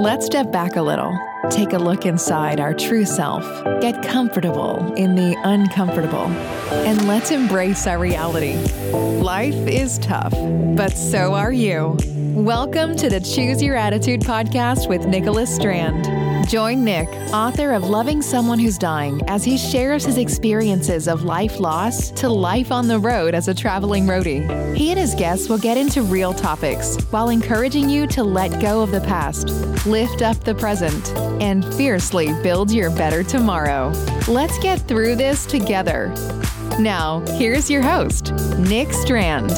Let's step back a little, take a look inside our true self, get comfortable in the uncomfortable, and let's embrace our reality. Life is tough, but so are you. Welcome to the Choose Your Attitude podcast with Nicholas Strand. Join Nick, author of Loving Someone Who's Dying, as he shares his experiences of life loss to life on the road as a traveling roadie. He and his guests will get into real topics while encouraging you to let go of the past, lift up the present, and fiercely build your better tomorrow. Let's get through this together. Now, here's your host, Nick Strand.